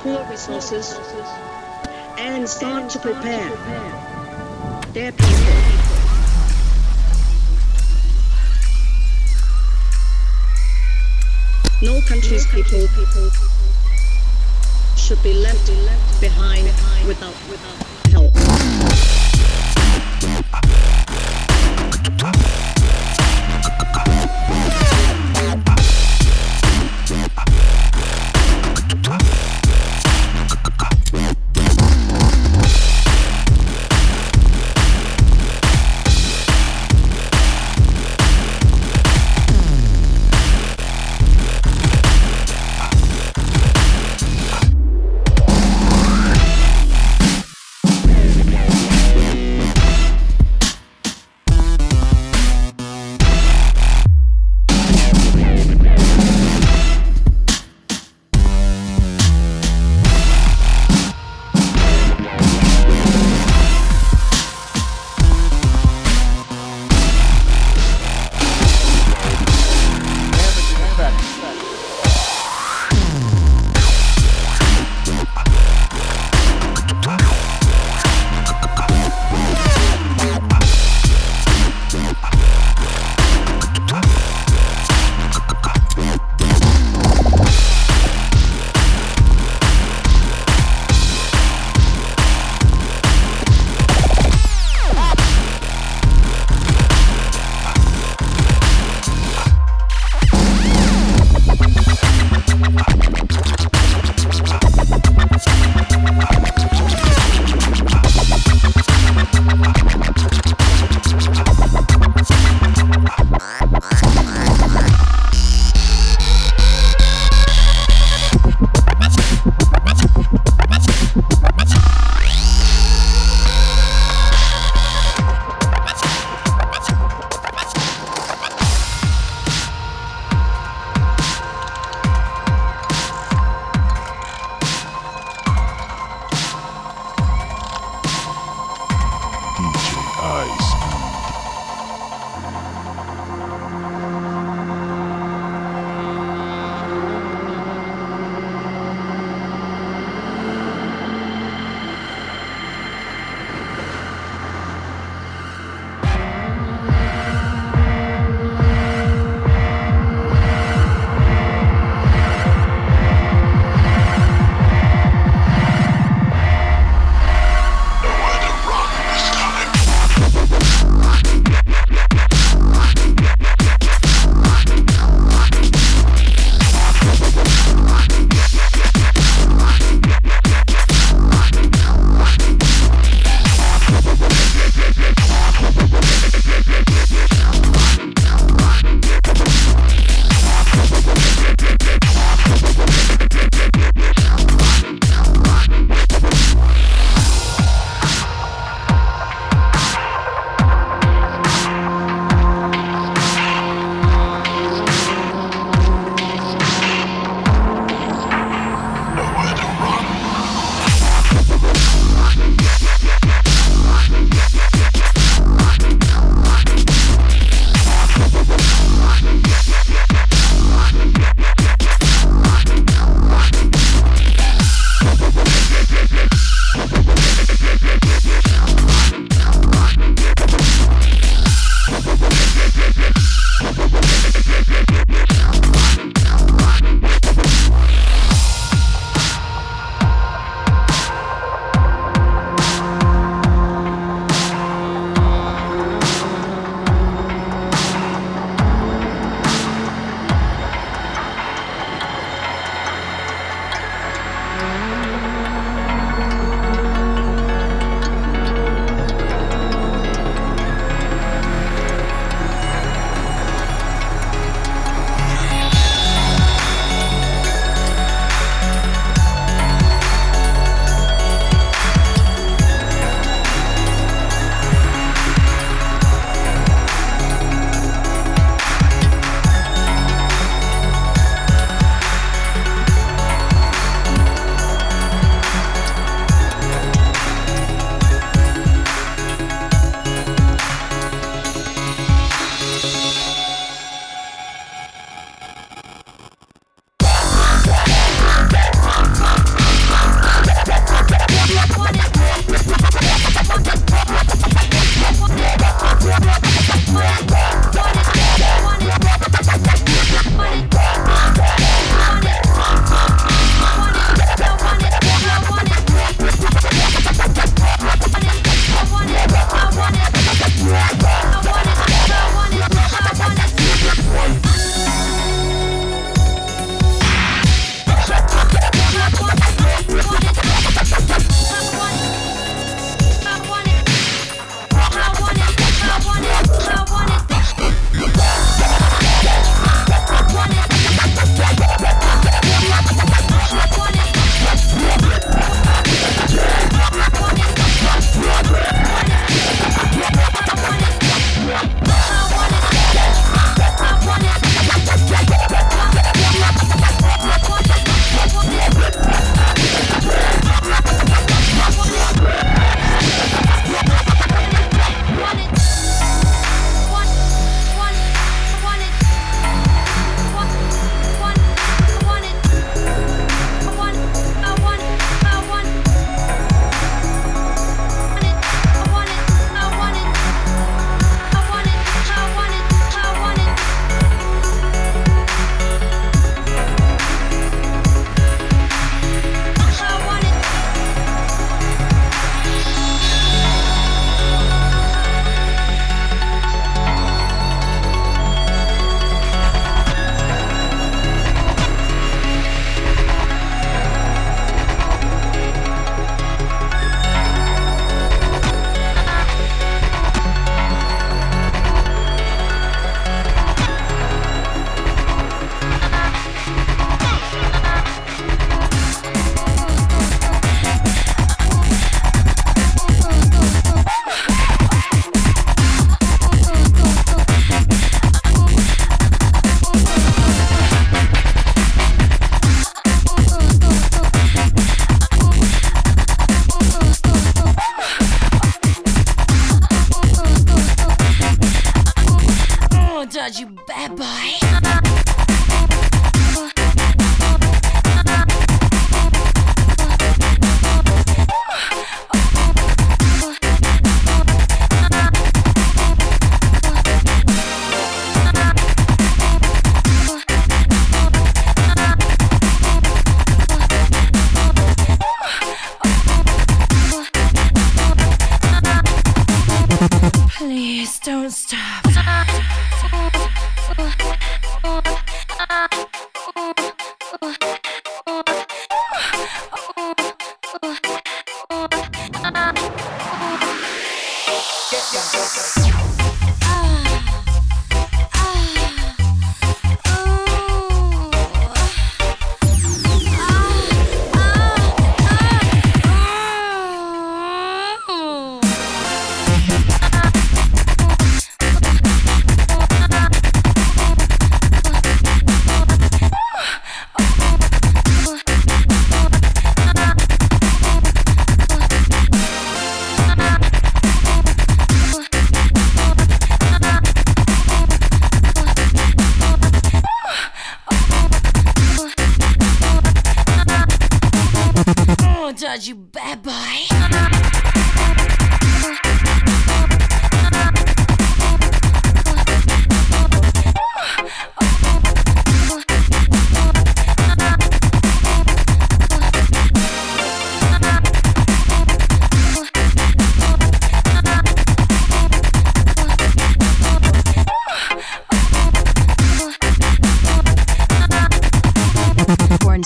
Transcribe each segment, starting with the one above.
poor resources, and start to prepare their people. No country's people should be left behind without help.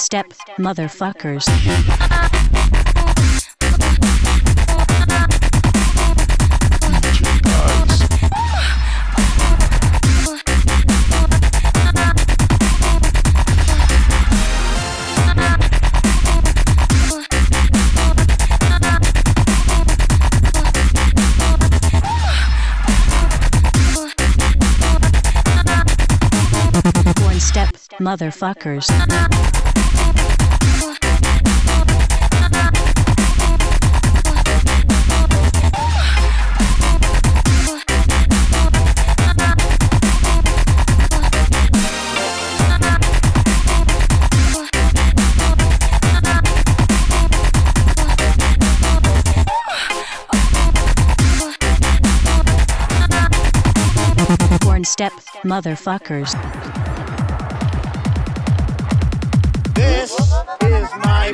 Step motherfuckers. Porn step motherfuckers. step motherfuckers. This is my.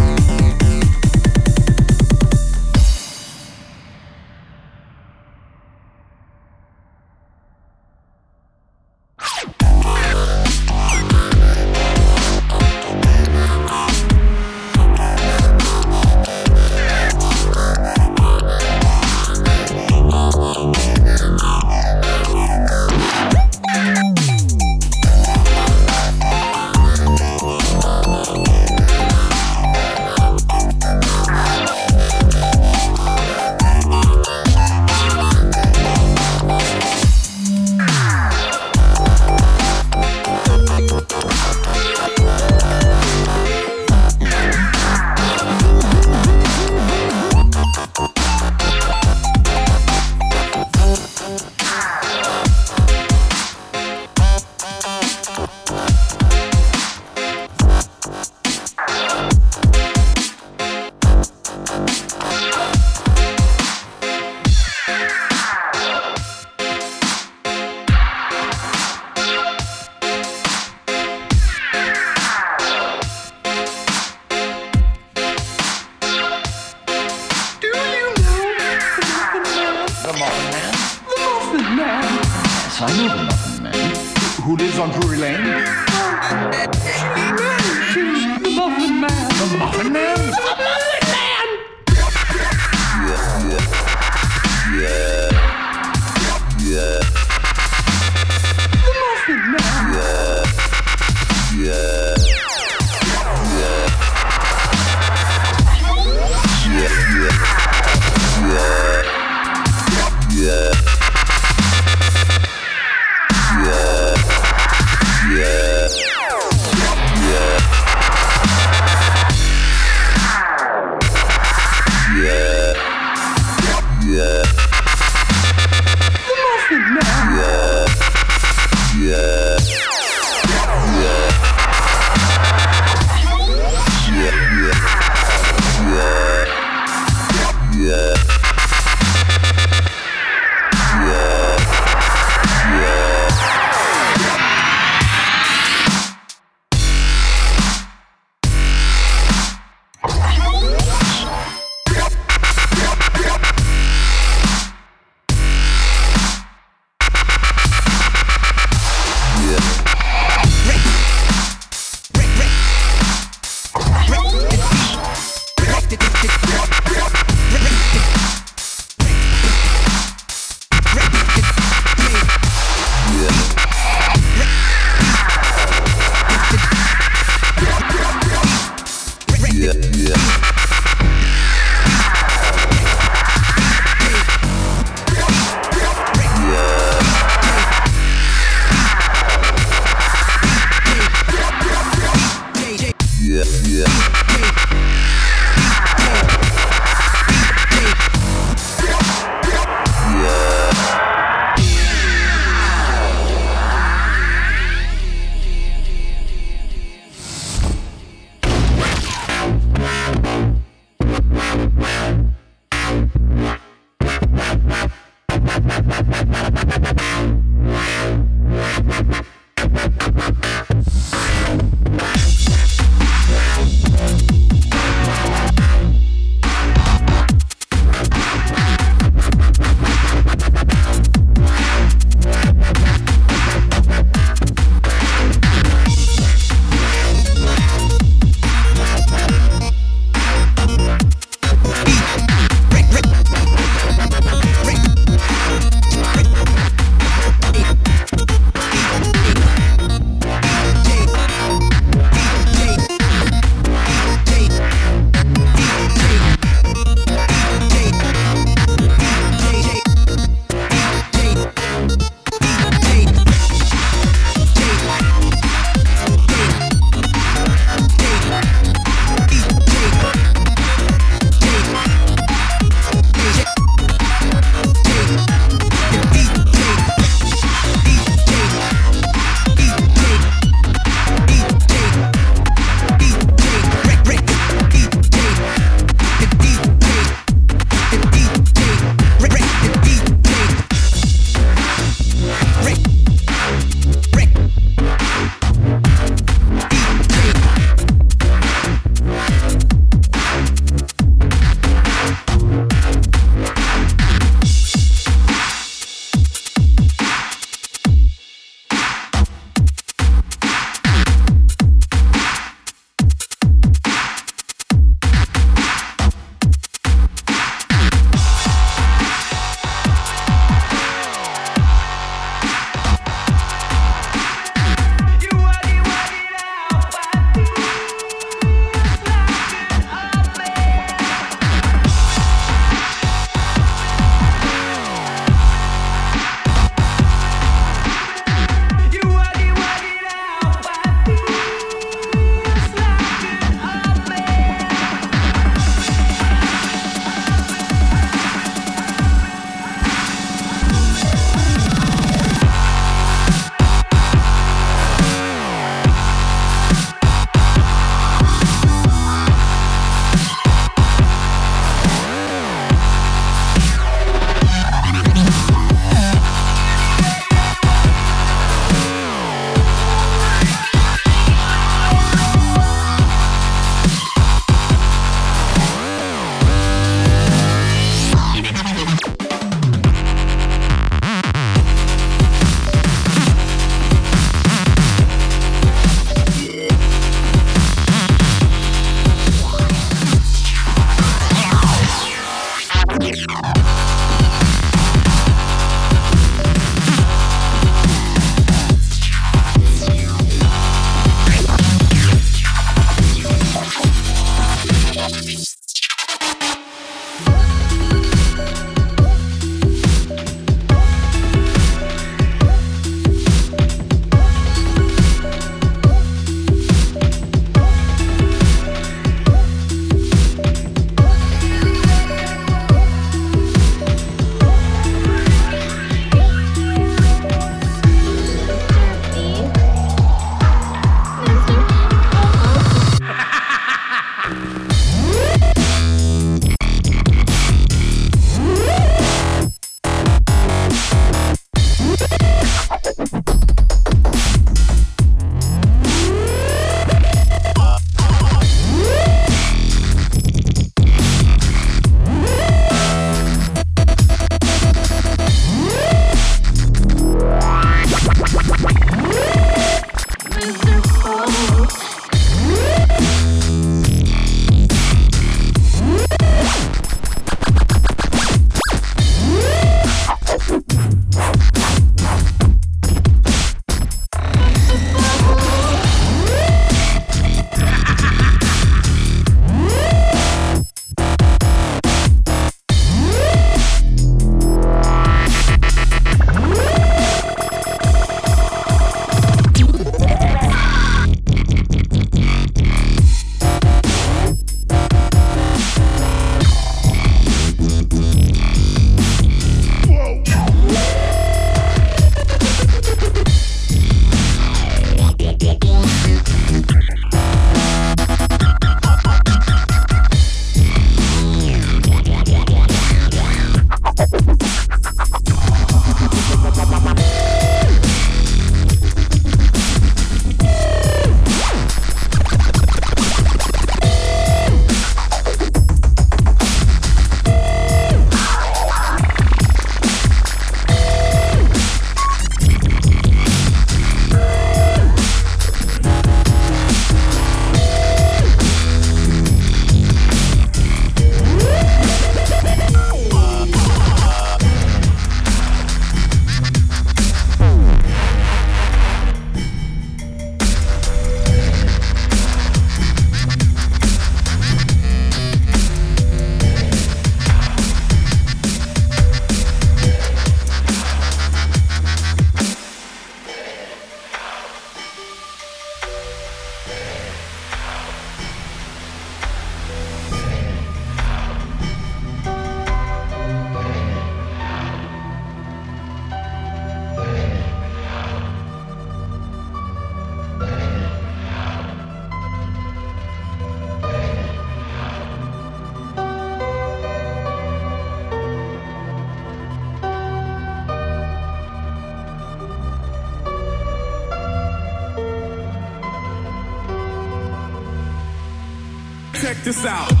This out.